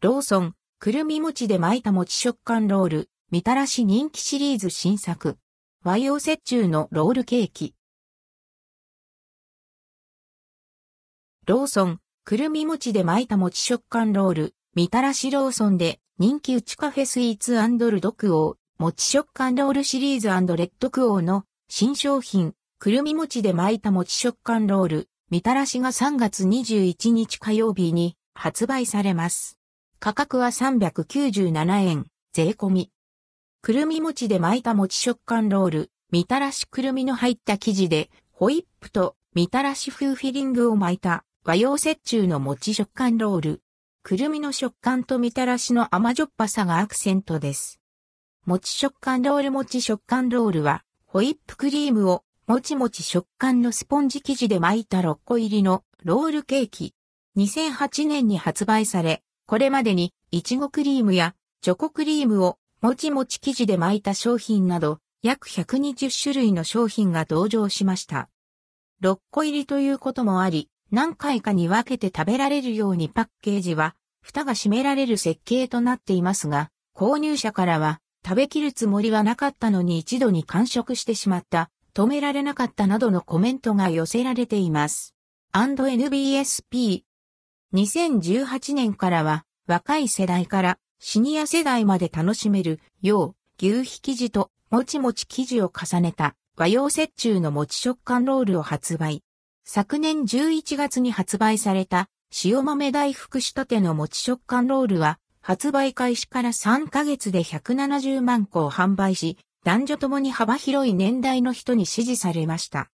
ローソン、くるみ餅で巻いた餅食感ロール、みたらし人気シリーズ新作。和洋折衷のロールケーキ。ローソン、くるみ餅で巻いた餅食感ロール、みたらしローソンで人気ウチカフェスイーツルドクオー、餅食感ロールシリーズレッドクオーの新商品、くるみ餅で巻いた餅食感ロール、みたらしが3月21日火曜日に発売されます。価格は397円、税込み。くるみ餅で巻いた餅食感ロール、みたらしくるみの入った生地で、ホイップとみたらし風フィリングを巻いた和洋折衷の餅食感ロール。くるみの食感とみたらしの甘じょっぱさがアクセントです。餅食感ロール餅食感ロールは、ホイップクリームをもちもち食感のスポンジ生地で巻いた6個入りのロールケーキ。2008年に発売され、これまでに、いちごクリームやチョコクリームをもちもち生地で巻いた商品など、約120種類の商品が登場しました。6個入りということもあり、何回かに分けて食べられるようにパッケージは、蓋が閉められる設計となっていますが、購入者からは、食べきるつもりはなかったのに一度に完食してしまった、止められなかったなどのコメントが寄せられています。&NBSP 2018年からは若い世代からシニア世代まで楽しめるよう牛皮生地ともちもち生地を重ねた和洋折衷の餅食感ロールを発売。昨年11月に発売された塩豆大福仕立ての餅食感ロールは発売開始から3ヶ月で170万個を販売し、男女ともに幅広い年代の人に支持されました。